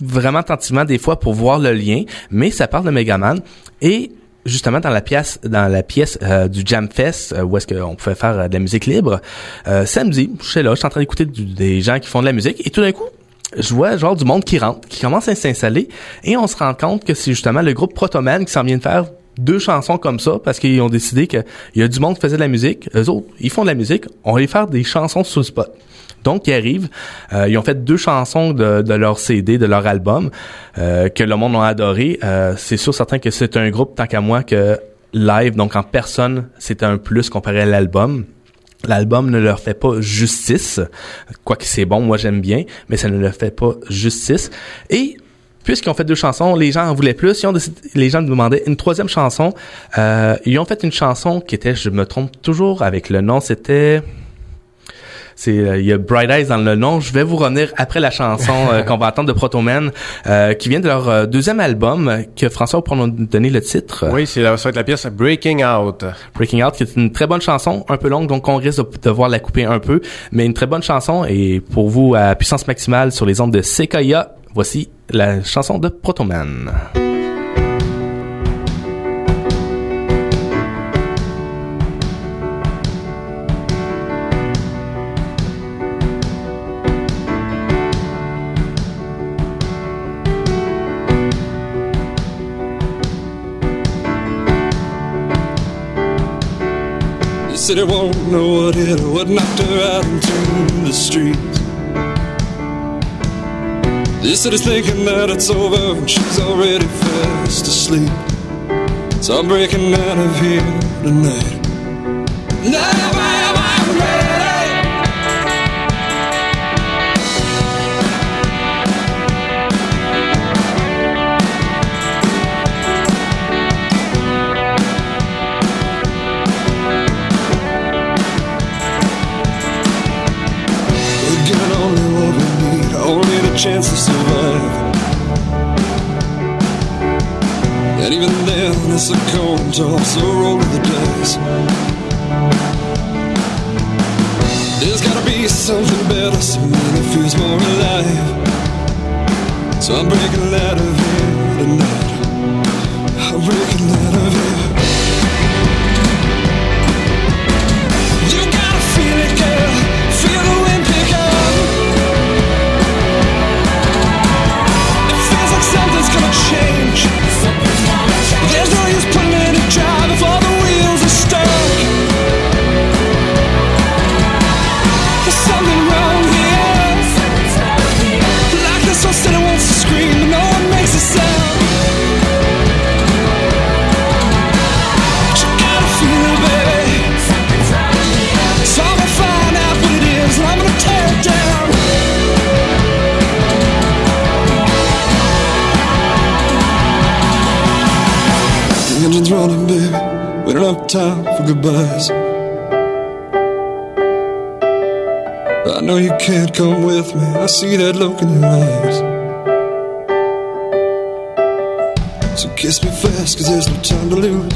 vraiment attentivement des fois pour voir le lien, mais ça parle de Megaman et justement dans la pièce dans la pièce euh, du Jam Fest euh, où est-ce qu'on pouvait faire euh, de la musique libre samedi je suis là je suis en train d'écouter des gens qui font de la musique et tout d'un coup je vois genre du monde qui rentre, qui commence à s'installer, et on se rend compte que c'est justement le groupe Protoman qui s'en vient de faire deux chansons comme ça, parce qu'ils ont décidé qu'il y a du monde qui faisait de la musique, eux autres, ils font de la musique, on va les faire des chansons sur le spot. Donc, ils arrivent, euh, ils ont fait deux chansons de, leur CD, de leur album, euh, que le monde a adoré. Euh, c'est sûr certain que c'est un groupe, tant qu'à moi, que live, donc en personne, c'est un plus comparé à l'album. L'album ne leur fait pas justice, quoique c'est bon, moi j'aime bien, mais ça ne leur fait pas justice. Et puisqu'ils ont fait deux chansons, les gens en voulaient plus, ils ont décidé- les gens demandaient une troisième chanson. Ils ont fait une chanson qui était, je me trompe toujours avec le nom, c'était... C'est euh, il y a Bright Eyes dans le nom. Je vais vous revenir après la chanson euh, qu'on va entendre de Protoman, euh, qui vient de leur euh, deuxième album que François pourra nous donner le titre. Oui, c'est ça va être la pièce Breaking Out. Breaking Out, qui est une très bonne chanson, un peu longue, donc on risque de devoir la couper un peu, mais une très bonne chanson. Et pour vous, à puissance maximale sur les ondes de Sequoia, voici la chanson de Protoman. The city won't know what hit her, what knocked her out into the streets. This city's thinking that it's over and she's already fast asleep. So I'm breaking out of here tonight. Now chance to survive. And even then, it's a coin toss, so roll of the dice. There's gotta be something better, something that feels more alive. So I'm breaking out of here tonight. I'm breaking out of time for goodbyes. I know you can't come with me. I see that look in your eyes. So kiss me fast, cause there's no time to lose.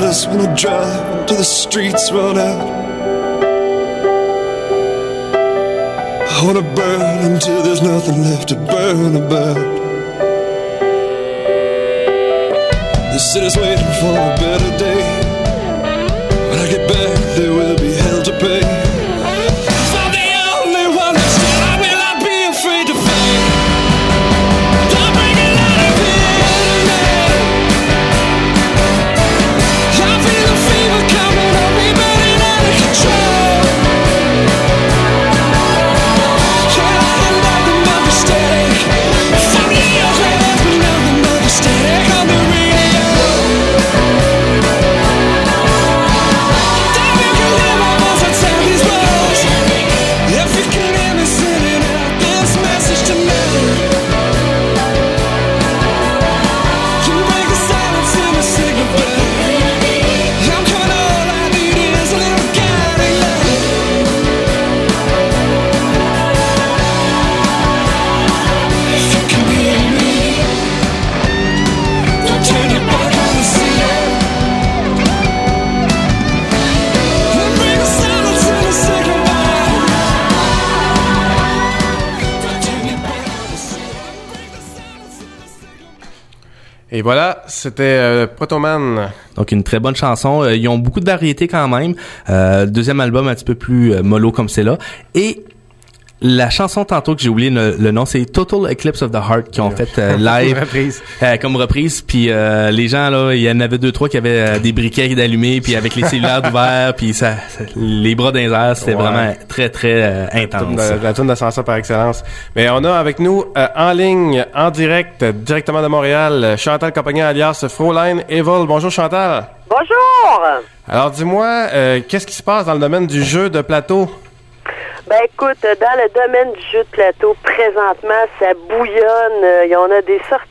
Nights when I drive until the streets run out. I wanna burn until there's nothing left to burn about. This city's waiting for a better day. When I get back, there will be hell to pay. C'était euh, Protoman. Donc une très bonne chanson. Euh, ils ont beaucoup de variété quand même. Euh, deuxième album un petit peu plus euh, mollo comme c'est là. Et la chanson tantôt que j'ai oublié le, le nom, c'est Total Eclipse of the Heart qui ont fait euh, live reprise. euh, comme reprise. Puis euh, les gens là, il y en avait deux trois qui avaient euh, des briquets d'allumés, puis avec les cellulaires ouverts, puis ça, ça- les bras dans les airs, c'était Ouais. vraiment très très euh, intense. La, la tune d'ascenseur par excellence. Mais on a avec nous euh, en ligne, en direct, euh, directement de Montréal, euh, Chantal Compagnon alias Froline Evil. Bonjour Chantal. Bonjour! Alors dis-moi, euh, qu'est-ce qui se passe dans le domaine du jeu de plateau? Ben écoute, dans le domaine du jeu de plateau, présentement, ça bouillonne. Euh, Il y en a des sorties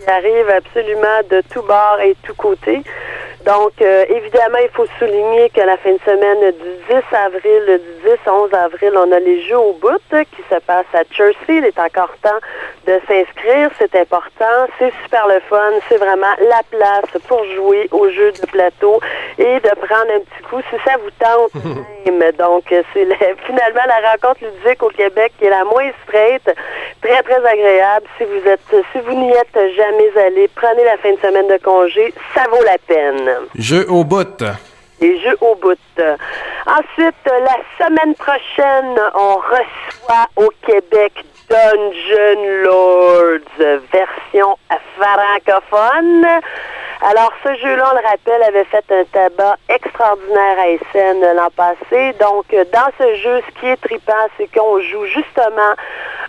qui arrivent absolument de tout bord et tout côté. Donc, euh, évidemment, il faut souligner que la fin de semaine du 10 avril, du 10-11 avril, on a les Jeux au bout euh, qui se passent à Churchill. Il est encore temps de s'inscrire, c'est important, c'est super le fun, c'est vraiment la place pour jouer aux jeux de plateau et de prendre un petit coup si ça vous tente même. Donc, euh, c'est finalement la rencontre ludique au Québec qui est la moins straight, très très agréable. Si vous êtes, si vous n'y êtes jamais allé, prenez la fin de semaine de congé, ça vaut la peine. Jeu au bout. Les jeux au bout. Ensuite, la semaine prochaine, on reçoit au Québec Dungeon Lords, version francophone. Alors, ce jeu-là, on le rappelle, avait fait un tabac extraordinaire à SN l'an passé. Donc, dans ce jeu, ce qui est trippant, c'est qu'on joue justement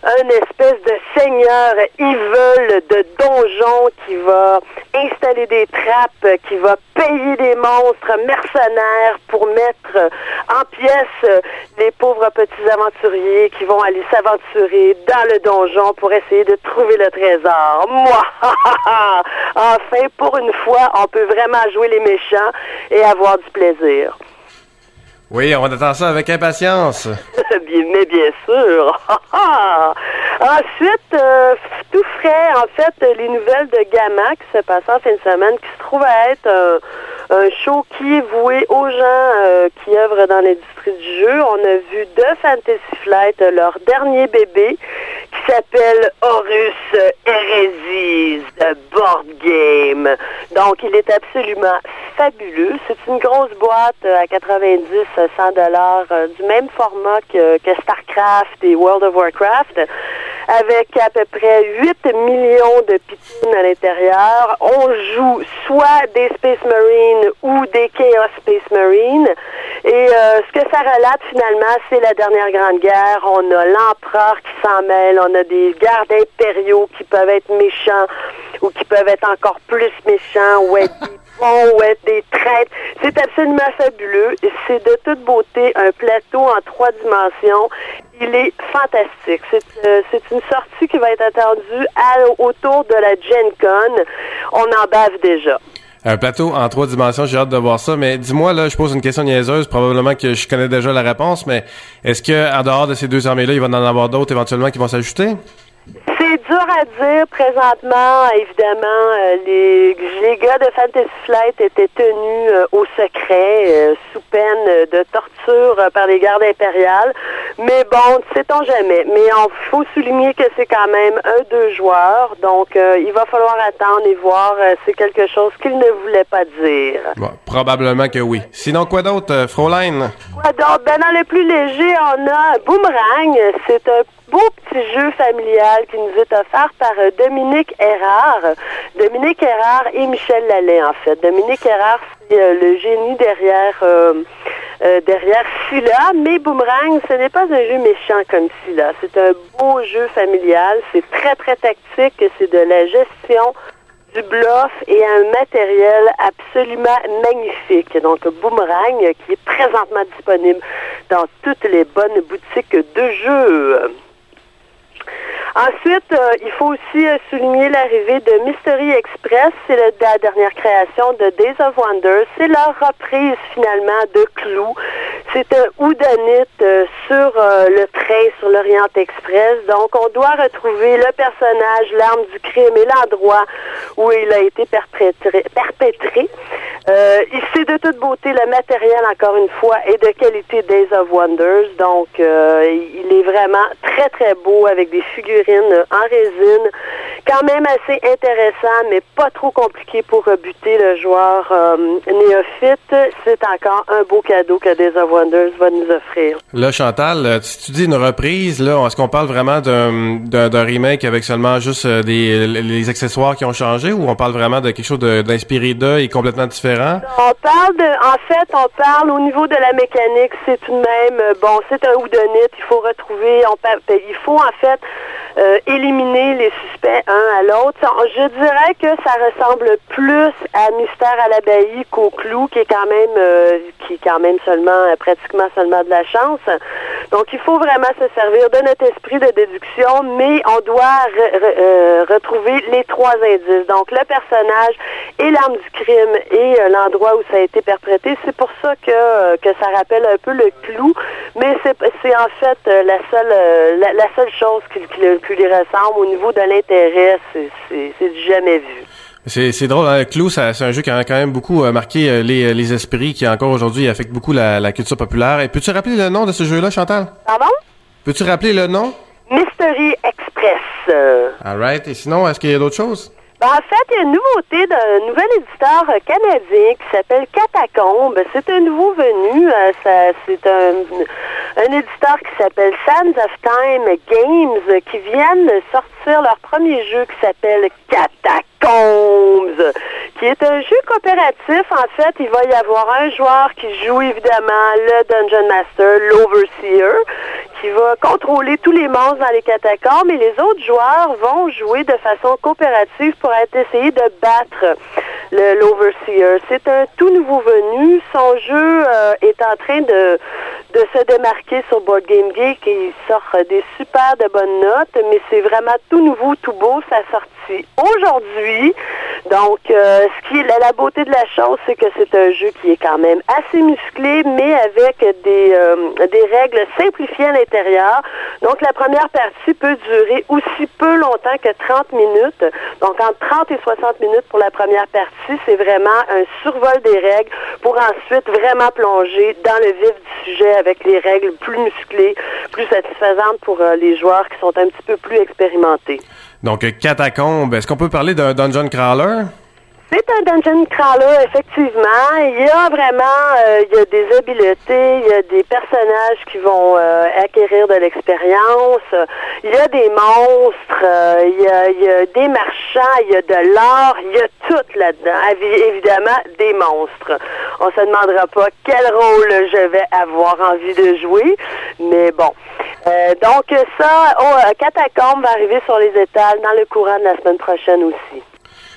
un espèce de seigneur evil de donjon qui va installer des trappes, qui va payer des monstres mercenaires pour mettre en pièces les pauvres petits aventuriers qui vont aller s'aventurer dans le donjon pour essayer de trouver le trésor. Moi, enfin, pour une fois, on peut vraiment jouer les méchants et avoir du plaisir. Oui, on attend ça avec impatience. Mais bien sûr. Ensuite, euh, tout frais, en fait, les nouvelles de Gamma qui se passent en fin de semaine, qui se trouve à être un, un show qui est voué aux gens euh, qui œuvrent dans l'industrie du jeu. On a vu de Fantasy Flight, euh, leur dernier bébé, s'appelle Horus Heresis Board Game. Donc, il est absolument fabuleux. C'est une grosse boîte euh, à 90, 100 dollars, euh, du même format que, que StarCraft et World of Warcraft, avec à peu près 8 millions de pitounes à l'intérieur. On joue soit des Space Marines ou des Chaos Space Marines. Et euh, ce que ça relate finalement, c'est la dernière grande guerre. On a l'empereur qui s'en mêle, on a des gardes impériaux qui peuvent être méchants ou qui peuvent être encore plus méchants ou être des bons ou être des traîtres. C'est absolument fabuleux. C'est de toute beauté un plateau en trois dimensions. Il est fantastique. C'est euh, une sortie qui va être attendue autour de la Gen Con. On en bave déjà. Un plateau en trois dimensions, j'ai hâte de voir ça. Mais dis-moi, là, je pose une question niaiseuse. Probablement que je connais déjà la réponse, mais est-ce que dehors de ces deux armées-là, il va en avoir d'autres éventuellement qui vont s'ajouter? C'est dur à dire présentement. Évidemment, euh, les, les gars de Fantasy Flight étaient tenus euh, au secret, euh, sous peine de torture euh, par les gardes impériales. Mais bon, sait-on jamais. Mais il faut souligner que c'est quand même un deux joueurs. Donc, il va falloir attendre et voir. c'est quelque chose qu'il ne voulait pas dire. Bon, probablement que oui. Sinon, quoi d'autre, Fraulein? Quoi donc? Ben, dans le plus léger, on a Boomerang. C'est un beau petit jeu familial qui nous est offert par euh, Dominique Erard. Dominique Erard et Michel Lallet, en fait. Dominique Erard, c'est euh, le génie derrière... euh, euh, derrière Scylla, mais Boomerang, ce n'est pas un jeu méchant comme Scylla. C'est un beau jeu familial, c'est très très tactique, c'est de la gestion du bluff et un matériel absolument magnifique. Donc, Boomerang, qui est présentement disponible dans toutes les bonnes boutiques de jeux. Ensuite, euh, il faut aussi euh, souligner l'arrivée de Mystery Express. C'est la dernière création de Days of Wonder. C'est leur reprise finalement de Clou. C'est un euh, sur euh, le train sur l'Orient Express. Donc, on doit retrouver le personnage, l'arme du crime et l'endroit où il a été perpétré. perpétré. Euh, c'est de toute beauté le matériel, encore une fois, et de qualité Days of Wonders. Donc, il est vraiment très, très beau avec des figurines en résine. Quand même assez intéressant, mais pas trop compliqué pour rebuter le joueur euh, néophyte. C'est encore un beau cadeau que Days of Wonders va nous offrir. Là, Chantal, euh, si tu dis une reprise, là, est-ce qu'on parle vraiment d'un, remake avec seulement juste euh, des, les accessoires qui ont changé ou on parle vraiment de quelque chose d'inspiré d'eux et complètement différent? On parle de, en fait, on parle au niveau de la mécanique, c'est tout de même, bon, c'est un houdonite, il faut retrouver, on ben, il faut en fait that euh, éliminer les suspects un à l'autre. Je dirais que ça ressemble plus à Mystère à l'abbaye qu'au clou, qui est quand même, euh, qui est quand même seulement, euh, pratiquement seulement de la chance. Donc, il faut vraiment se servir de notre esprit de déduction, mais on doit euh, retrouver les trois indices. Donc, le personnage et l'arme du crime et euh, l'endroit où ça a été perpétré. C'est pour ça que, euh, que ça rappelle un peu le clou, mais c'est en fait la seule la, la seule chose qui, qui, le- qui lui ressemble au niveau de l'intérêt. C'est- du jamais vu. C'est, drôle, hein? Clou, c'est un jeu qui a quand même beaucoup euh, marqué euh, les, les esprits, qui encore aujourd'hui affecte beaucoup la, la culture populaire. Et peux-tu rappeler le nom de ce jeu-là, Chantal? Pardon? Peux-tu rappeler le nom? Mystery Express. Euh, Alright. Et sinon, est-ce qu'il y a d'autres choses? Ben, en fait, il y a une nouveauté d'un nouvel éditeur euh, canadien qui s'appelle Catacombe. C'est un nouveau venu. euh, c'est un, éditeur qui s'appelle Sands of Time Games euh, qui viennent de leur premier jeu qui s'appelle Catacombs, qui est un jeu coopératif. En fait, il va y avoir un joueur qui joue évidemment le Dungeon Master, l'Overseer, qui va contrôler tous les monstres dans les catacombes et les autres joueurs vont jouer de façon coopérative pour essayer de battre l'Overseer. C'est un tout nouveau venu. Son jeu euh, est en train de, de se démarquer sur Board Game Geek et il sort des super de bonnes notes, mais c'est vraiment tout nouveau, tout beau. Ça sorti aujourd'hui. Donc, euh, ce qui est la, beauté de la chose, c'est que c'est un jeu qui est quand même assez musclé, mais avec des, euh, règles simplifiées à l'intérieur. Donc, la première partie peut durer aussi peu longtemps que 30 minutes. Donc, entre 30 et 60 minutes pour la première partie, c'est vraiment un survol des règles pour ensuite vraiment plonger dans le vif du sujet avec les règles plus musclées, plus satisfaisantes pour euh, les joueurs qui sont un petit peu plus expérimentés. Donc, euh, Catacombe. Est-ce qu'on peut parler d'un dungeon crawler? C'est un dungeon crawler, effectivement. Il y a vraiment, euh, il y a des habiletés, il y a des personnages qui vont euh, acquérir de l'expérience. Il y a des monstres, euh, il, y a, des marchands, il y a de l'or, il y a tout là-dedans. Évi- Évidemment, des monstres. On se demandera pas quel rôle je vais avoir envie de jouer, mais bon. Donc ça, oh, Catacombe va arriver sur les étals dans le courant de la semaine prochaine aussi.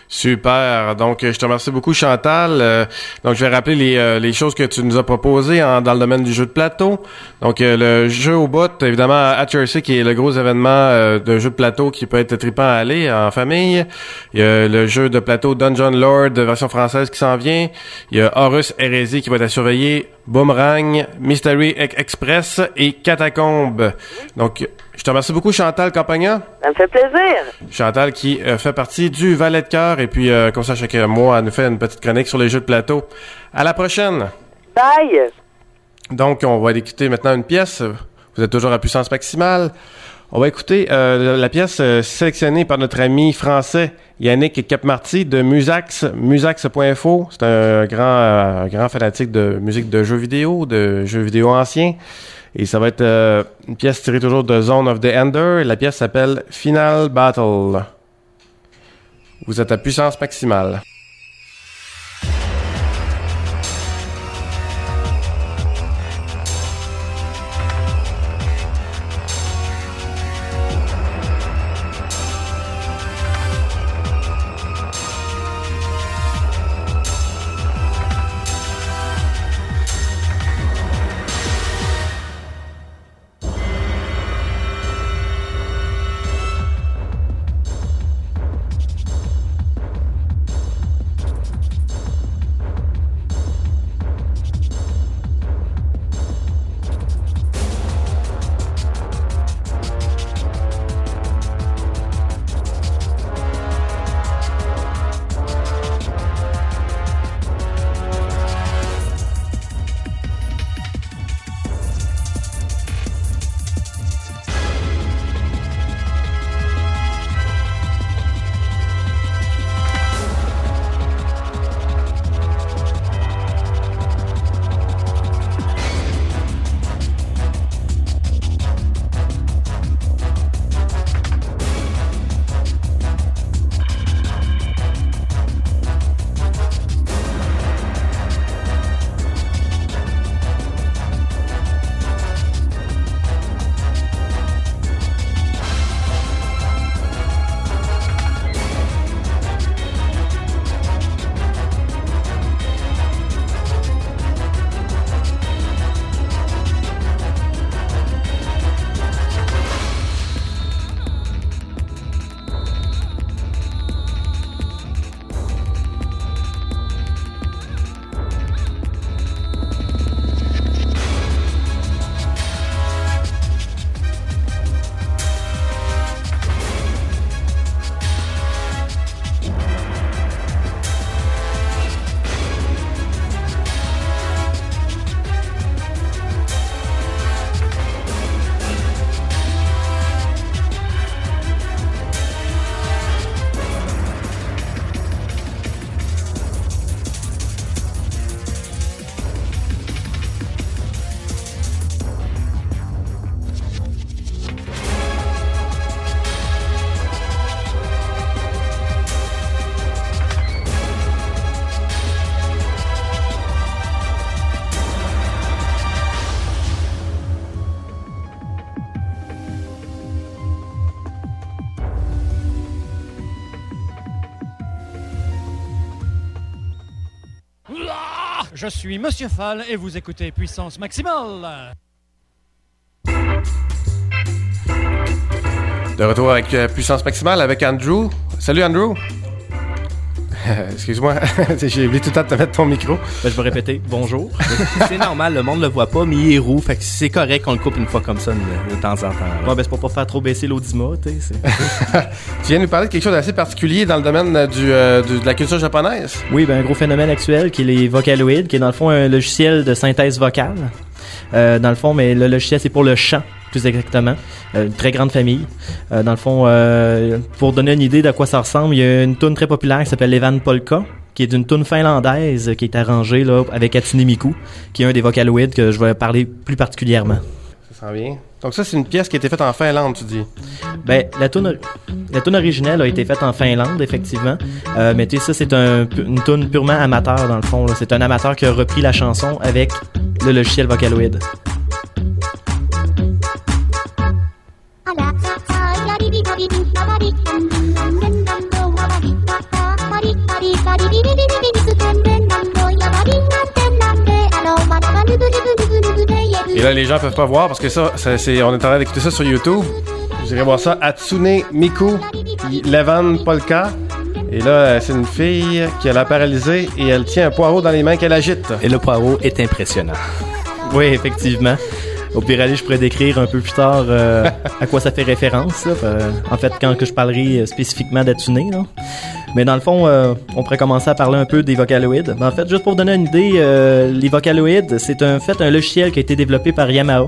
Super. Donc, euh, je te remercie beaucoup, Chantal. Euh, donc, je vais rappeler les, euh, les choses que tu nous as proposées dans le domaine du jeu de plateau. Donc, euh, le jeu au bout, évidemment, at Jersey, qui est le gros événement de jeu de plateau qui peut être trippant à aller en famille. Il y a le jeu de plateau Dungeon Lord, version française, qui s'en vient. Il y a Horus Hérésie qui va être à surveiller. Boomerang, Mystery Ex- Express et Catacombe. Donc, Je te remercie beaucoup, Chantal Campagna. Ça me fait plaisir. Chantal qui euh, fait partie du Valet de cœur et puis euh, comme ça chaque mois elle nous fait une petite chronique sur les jeux de plateau. À la prochaine. Bye. Donc on va écouter maintenant une pièce. Vous êtes toujours à puissance maximale. On va écouter euh, la pièce euh, sélectionnée par notre ami français Yannick Capmarty de Musax, musax.info. C'est un grand, euh, un grand fanatique de musique de jeux vidéo, de jeux vidéo anciens. Et ça va être euh, une pièce tirée toujours de Zone of the Ender. La pièce s'appelle Final Battle. Vous êtes à puissance maximale. Je suis Monsieur Fall et vous écoutez Puissance Maximale. De retour avec euh, puissance maximale avec Andrew. Salut Andrew. Excuse-moi, j'ai oublié tout le temps de te mettre ton micro. Ben, je vais répéter. Bonjour. c'est normal, le monde le voit pas, mais il est roux, fait que c'est correct qu'on le coupe une fois comme ça de, de temps en temps. là. Ben, c'est pour pas faire trop baisser l'audimat, tu sais. Tu viens nous parler de quelque chose d'assez particulier dans le domaine euh, du, euh, du- de la culture japonaise? Oui, ben, un gros phénomène actuel qui est les Vocaloids, qui est dans le fond un logiciel de synthèse vocale. Euh, dans le fond, mais le logiciel, c'est pour le chant, plus exactement. Euh, une très grande famille. Euh, dans le fond, euh, pour donner une idée de quoi ça ressemble, il y a une tune très populaire qui s'appelle Evan Polka, qui est d'une tune finlandaise qui est arrangée là, avec Hatsune Miku, qui est un des Vocaloids que je vais parler plus particulièrement. Ça sent bien. Donc ça, c'est une pièce qui a été faite en Finlande, tu dis? Ben, la tune, la tune originelle a été faite en Finlande, effectivement. Euh, mais tu sais, ça, c'est un, une tune purement amateur, dans le fond. C'est un amateur qui a repris la chanson avec le logiciel Vocaloid. Et là, les gens peuvent pas voir parce que ça, ça, c'est, on est en train d'écouter ça sur YouTube. Vous irez voir ça. Hatsune Miku Levan Polka. Et là, c'est une fille qui a la paralysée et elle tient un poireau dans les mains qu'elle agite. Et le poireau est impressionnant. Oui, effectivement. Au pire aller, je pourrais décrire un peu plus tard euh, à quoi ça fait référence. là. Euh, en fait, quand que je parlerai euh, spécifiquement d'Atune. là. Mais dans le fond, euh, on pourrait commencer à parler un peu des vocaloïdes. Ben, en fait, juste pour donner une idée, euh, les vocaloïdes, c'est un fait un logiciel qui a été développé par Yamaha.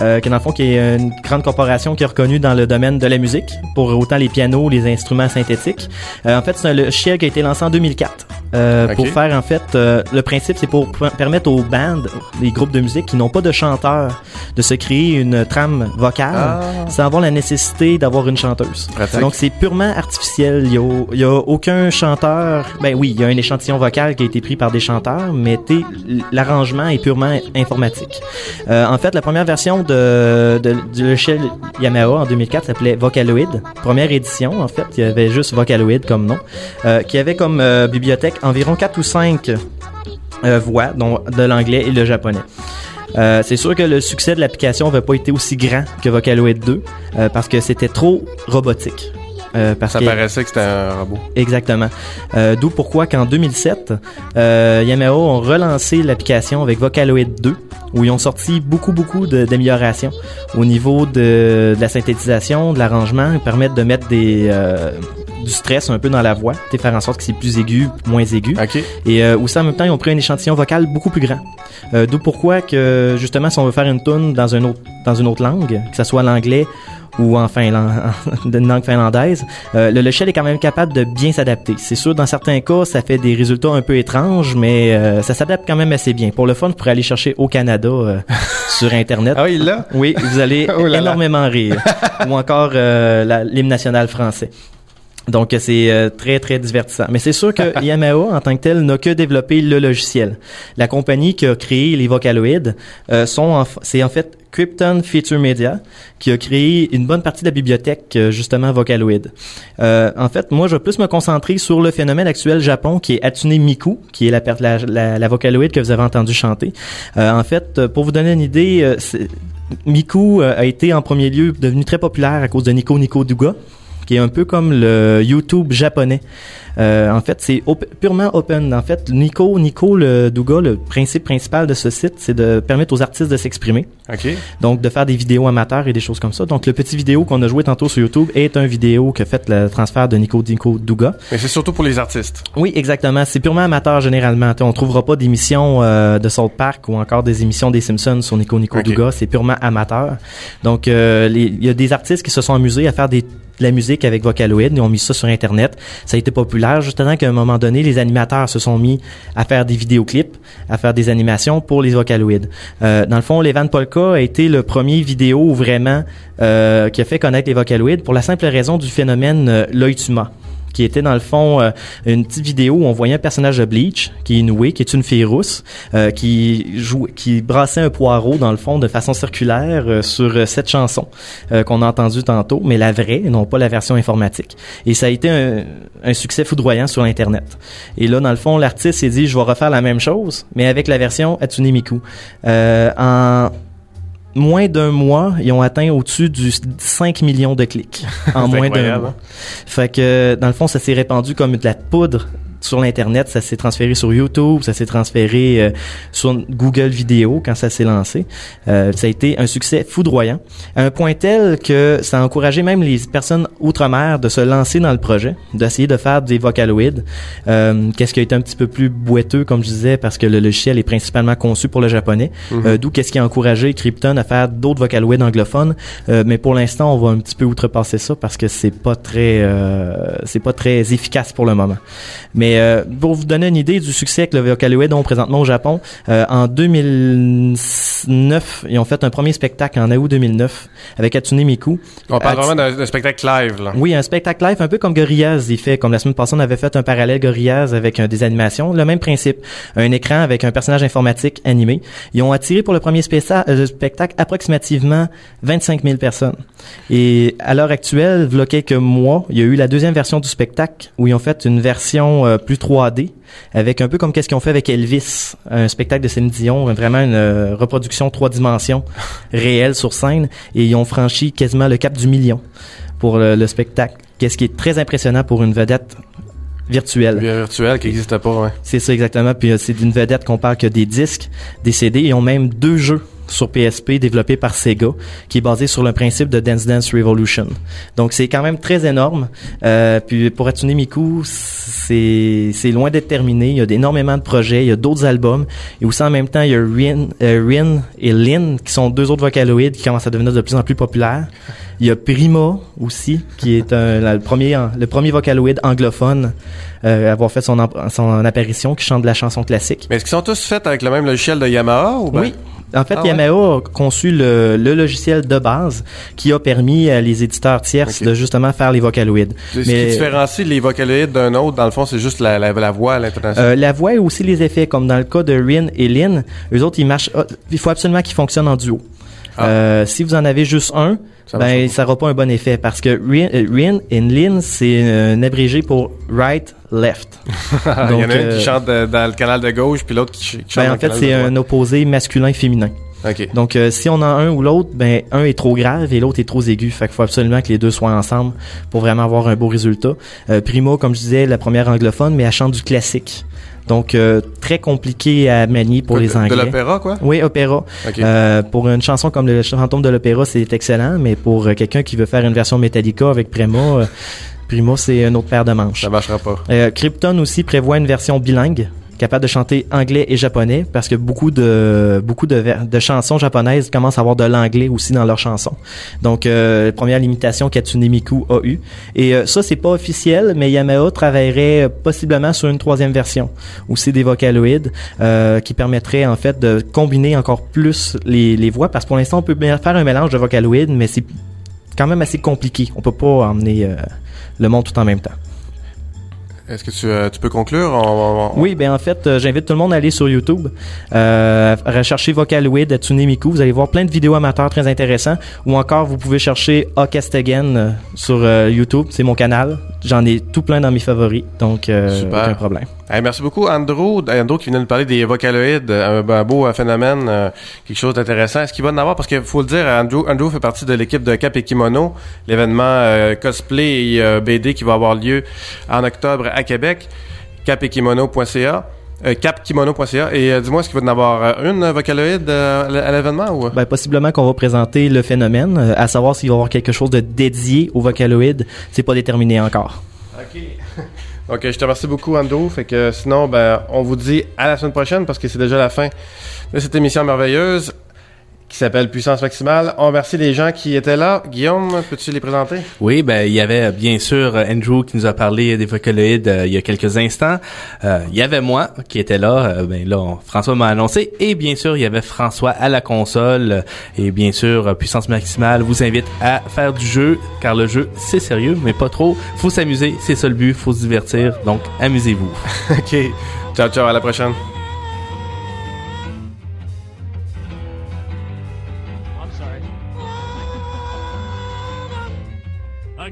Euh, qui dans le fond qui est une grande corporation qui est reconnue dans le domaine de la musique pour autant les pianos, les instruments synthétiques. Euh, en fait, c'est un logiciel qui a été lancé en 2004 euh, pour faire en fait euh, le principe c'est pour permettre aux bandes, les groupes de musique qui n'ont pas de chanteur de se créer une trame vocale Ah. sans avoir la nécessité d'avoir une chanteuse. Pratique. Donc c'est purement artificiel, il y a, il y a aucun chanteur, ben oui, il y a un échantillon vocal qui a été pris par des chanteurs, mais l'arrangement est purement informatique. Euh, en fait, la première version de, de, du logiciel Yamaha en 2004 s'appelait Vocaloid. Première édition, en fait, il y avait juste Vocaloid comme nom, euh, qui avait comme euh, bibliothèque environ 4 ou 5 euh, voix, dont de l'anglais et le japonais. Euh, c'est sûr que le succès de l'application n'avait pas été aussi grand que Vocaloid 2 euh, parce que c'était trop robotique. Euh, parce Ça que- paraissait que c'était un robot. Exactement. Euh, D'où pourquoi qu'en 2007, euh, Yamaha ont relancé l'application avec Vocaloid 2, où ils ont sorti beaucoup, beaucoup d'améliorations au niveau de, de la synthétisation, de l'arrangement. Ils permettent de mettre des, du stress un peu dans la voix, de faire en sorte que c'est plus aigu, moins aigu. Et euh, aussi en même temps, ils ont pris un échantillon vocal beaucoup plus grand. Euh, D'où pourquoi que justement, si on veut faire une tune dans un autre dans une autre langue, que ce soit l'anglais ou en finland- d'une langue finlandaise, euh, le logiciel est quand même capable de bien s'adapter. C'est sûr, dans certains cas, ça fait des résultats un peu étranges, mais euh, ça s'adapte quand même assez bien. Pour le fun, vous pourrez aller chercher au Canada euh, sur Internet. Ah oui, là? Oui, vous allez Oh là là. énormément rire. ou encore euh, l'hymne national français. Donc c'est euh, très très divertissant. Mais c'est sûr que Yamaha en tant que tel n'a que développé le logiciel. La compagnie qui a créé les Vocaloids euh, sont c'est en fait Krypton Feature Media qui a créé une bonne partie de la bibliothèque euh, justement Vocaloid. Euh, en fait, moi je vais plus me concentrer sur le phénomène actuel Japon qui est Hatsune Miku, qui est la la, la, la Vocaloid que vous avez entendu chanter. Euh, en fait, euh, pour vous donner une idée, euh, Miku euh, a été en premier lieu devenu très populaire à cause de Nico Nico Duga qui est un peu comme le YouTube japonais. Euh, en fait, c'est op- purement open. En fait, Nico, Nico le Duga, le principe principal de ce site, c'est de permettre aux artistes de s'exprimer. OK. Donc, de faire des vidéos amateurs et des choses comme ça. Donc, le petit vidéo qu'on a joué tantôt sur YouTube est un vidéo qui a fait le transfert de Nico Nico Duga. Mais c'est surtout pour les artistes. Oui, exactement. C'est purement amateur généralement. On trouvera pas d'émissions euh, de South Park ou encore des émissions des Simpsons sur Nico Nico Ok. Duga. C'est purement amateur. Donc, euh, il y a des artistes qui se sont amusés à faire des de la musique avec Vocaloid. Ils ont mis ça sur Internet. Ça a été populaire justement qu'à un moment donné, les animateurs se sont mis à faire des vidéoclips, à faire des animations pour les Vocaloids. Euh, dans le fond, Levan Polka a été le premier vidéo vraiment euh, qui a fait connaître les Vocaloids pour la simple raison du phénomène euh, l'œil tuma qui était dans le fond euh, une petite vidéo où on voyait un personnage de Bleach qui est noué, qui est une fille rousse, euh, qui joue, qui brassait un poireau dans le fond de façon circulaire euh, sur euh, cette chanson euh, qu'on a entendue tantôt, mais la vraie, non pas la version informatique. Et ça a été un, un succès foudroyant sur Internet. Et là, dans le fond, l'artiste s'est dit, je vais refaire la même chose, mais avec la version Hatsune Miku. Euh, en moins d'un mois, ils ont atteint au-dessus du 5 millions de clics en moins d'un mois. Fait que dans le fond, ça s'est répandu comme de la poudre sur l'internet, ça s'est transféré sur YouTube, ça s'est transféré euh, sur Google Vidéo quand ça s'est lancé. Euh, ça a été un succès foudroyant, à un point tel que ça a encouragé même les personnes outre-mer de se lancer dans le projet, d'essayer de faire des vocaloids. Euh, Qu'est-ce qui a été un petit peu plus boiteux, comme je disais, parce que le logiciel est principalement conçu pour le japonais. Mhm. Euh, D'où qu'est-ce qui a encouragé Krypton à faire d'autres vocaloids anglophones. Euh, mais pour l'instant, on va un petit peu outrepasser ça parce que c'est pas très, euh, c'est pas très efficace pour le moment. Mais euh, pour vous donner une idée du succès que le Vocaloid ont présentement au Japon, euh, en 2009, ils ont fait un premier spectacle en août 2009 avec Hatsune Miku. On parle Hats- vraiment d'un spectacle live, là. oui, un spectacle live un peu comme Gorillaz il fait. Comme la semaine passée, on avait fait un parallèle Gorillaz avec euh, des animations. Le même principe. Un écran avec un personnage informatique animé. Ils ont attiré pour le premier euh, spectacle approximativement 25 000 personnes. Et à l'heure actuelle, il y a quelques mois, il y a eu la deuxième version du spectacle où ils ont fait une version euh, plus 3D avec un peu comme qu'est-ce qu'ils ont fait avec Elvis, un spectacle de Céline Dion, vraiment une euh, reproduction trois dimensions réelle sur scène et ils ont franchi quasiment le cap du million pour le, le spectacle. Qu'est-ce qui est très impressionnant pour une vedette virtuelle. Virtuel qui n'existe pas, ouais. C'est ça exactement. Puis euh, c'est d'une vedette qu'on parle que des disques, des CD. Ils ont même deux jeux sur PSP développé par Sega, qui est basé sur le principe de Dance Dance Revolution. Donc c'est quand même très énorme. Euh, puis pour Hatsune Miku, c'est c'est loin d'être terminé. Il y a énormément de projets, il y a d'autres albums. Et aussi en même temps, il y a Rin, euh, Rin et Lin, qui sont deux autres vocaloïdes qui commencent à devenir de plus en plus populaires. Il y a Prima aussi, qui est un- la- le premier le premier vocaloïde anglophone euh, à avoir fait son, son apparition, qui chante de la chanson classique. Mais est-ce qu'ils sont tous faits avec le même logiciel de Yamaha ou ben? Oui. En fait, Ah ouais? Yamaha a conçu le, le logiciel de base qui a permis à les éditeurs tierces de justement faire les vocaloïdes. Ce qui différencie les vocaloïdes d'un autre, dans le fond, c'est juste la, la, la voix à l'intonation. Euh, la voix et aussi les effets, comme dans le cas de Rin et Lin, eux autres, ils marchent. ah, Il faut absolument qu'ils fonctionnent en duo. Euh, si vous en avez juste un, Ça ben ça n'aura pas un bon effet parce que Rin, euh, Rin et Lin, c'est un abrégé pour right, left. Il y en a Donc, un euh, qui chante de- dans le canal de gauche, puis l'autre qui, ch- qui chante Ben, dans en le fait, canal c'est de droite. un opposé masculin-féminin. OK. Donc, euh, si on en a un ou l'autre, ben un est trop grave et l'autre est trop aigu. Fait qu'il faut absolument que les deux soient ensemble pour vraiment avoir un beau résultat. Euh, Primo, comme je disais, la première anglophone, mais elle chante du classique. Donc, euh, très compliqué à manier pour De- les de Anglais. l'opéra, quoi? Oui, opéra. Euh, pour une chanson comme le fantôme de l'opéra, c'est excellent, mais pour euh, quelqu'un qui veut faire une version Metallica avec Prima, euh, Prima, c'est une autre paire de manches. Ça marchera pas. Krypton aussi prévoit une version bilingue capable de chanter anglais et japonais parce que beaucoup de beaucoup de, chansons japonaises commencent à avoir de l'anglais aussi dans leurs chansons. Donc euh, première limitation qu'Atsune Miku a eu et euh, ça c'est pas officiel mais Yamaha travaillerait possiblement sur une troisième version aussi des vocaloïdes euh, qui permettrait en fait de combiner encore plus les, les voix parce que pour l'instant on peut faire un mélange de vocaloïdes mais c'est quand même assez compliqué. On peut pas emmener euh, le monde tout en même temps. Est-ce que tu, euh, tu peux conclure? On- on- on- Oui, ben en fait, euh, j'invite tout le monde à aller sur YouTube, euh, à rechercher Vocaloid Atsune Miku. Vous allez voir plein de vidéos amateurs très intéressants. Ou encore, vous pouvez chercher Again euh, sur YouTube. C'est mon canal. J'en ai tout plein dans mes favoris, donc euh, aucun problème. Merci beaucoup, Andrew. Andrew qui vient de nous parler des vocaloïdes, un, un beau euh, phénomène, euh, quelque chose d'intéressant. Est-ce qu'il va en avoir? Parce qu'il faut le dire, Andrew, Andrew fait partie de l'équipe de Cap et Kimono, l'événement euh, cosplay et euh, BD qui va avoir lieu en octobre à Québec. capekimono.ca. Euh, capkimono.ca. Et euh, dis-moi, est-ce qu'il va en avoir euh, une euh, vocaloïde euh, à l'événement ou? Ben, possiblement qu'on va présenter le phénomène, euh, à savoir s'il va y avoir quelque chose de dédié au Vocaloid. C'est pas déterminé encore. OK. Je te remercie beaucoup, Andrew. Fait que sinon, ben, on vous dit à la semaine prochaine parce que c'est déjà la fin de cette émission merveilleuse qui s'appelle Puissance Maximale. On remercie les gens qui étaient là. Guillaume, peux-tu les présenter? Oui, ben il y avait bien sûr Andrew qui nous a parlé des vocaloïdes euh, il y a quelques instants. Euh, il y avait moi qui était là. Euh, ben là, on- François m'a annoncé. Et bien sûr, il y avait François à la console. Et bien sûr, Puissance Maximale vous invite à faire du jeu, car le jeu c'est sérieux, mais pas trop. Faut s'amuser, c'est ça le but. Faut se divertir. Donc amusez-vous. OK. Ciao, ciao, à la prochaine.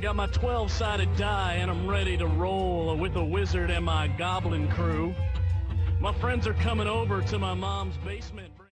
Got my 12 sided die and I'm ready to roll with the wizard and my goblin crew. My friends are coming over to my mom's basement.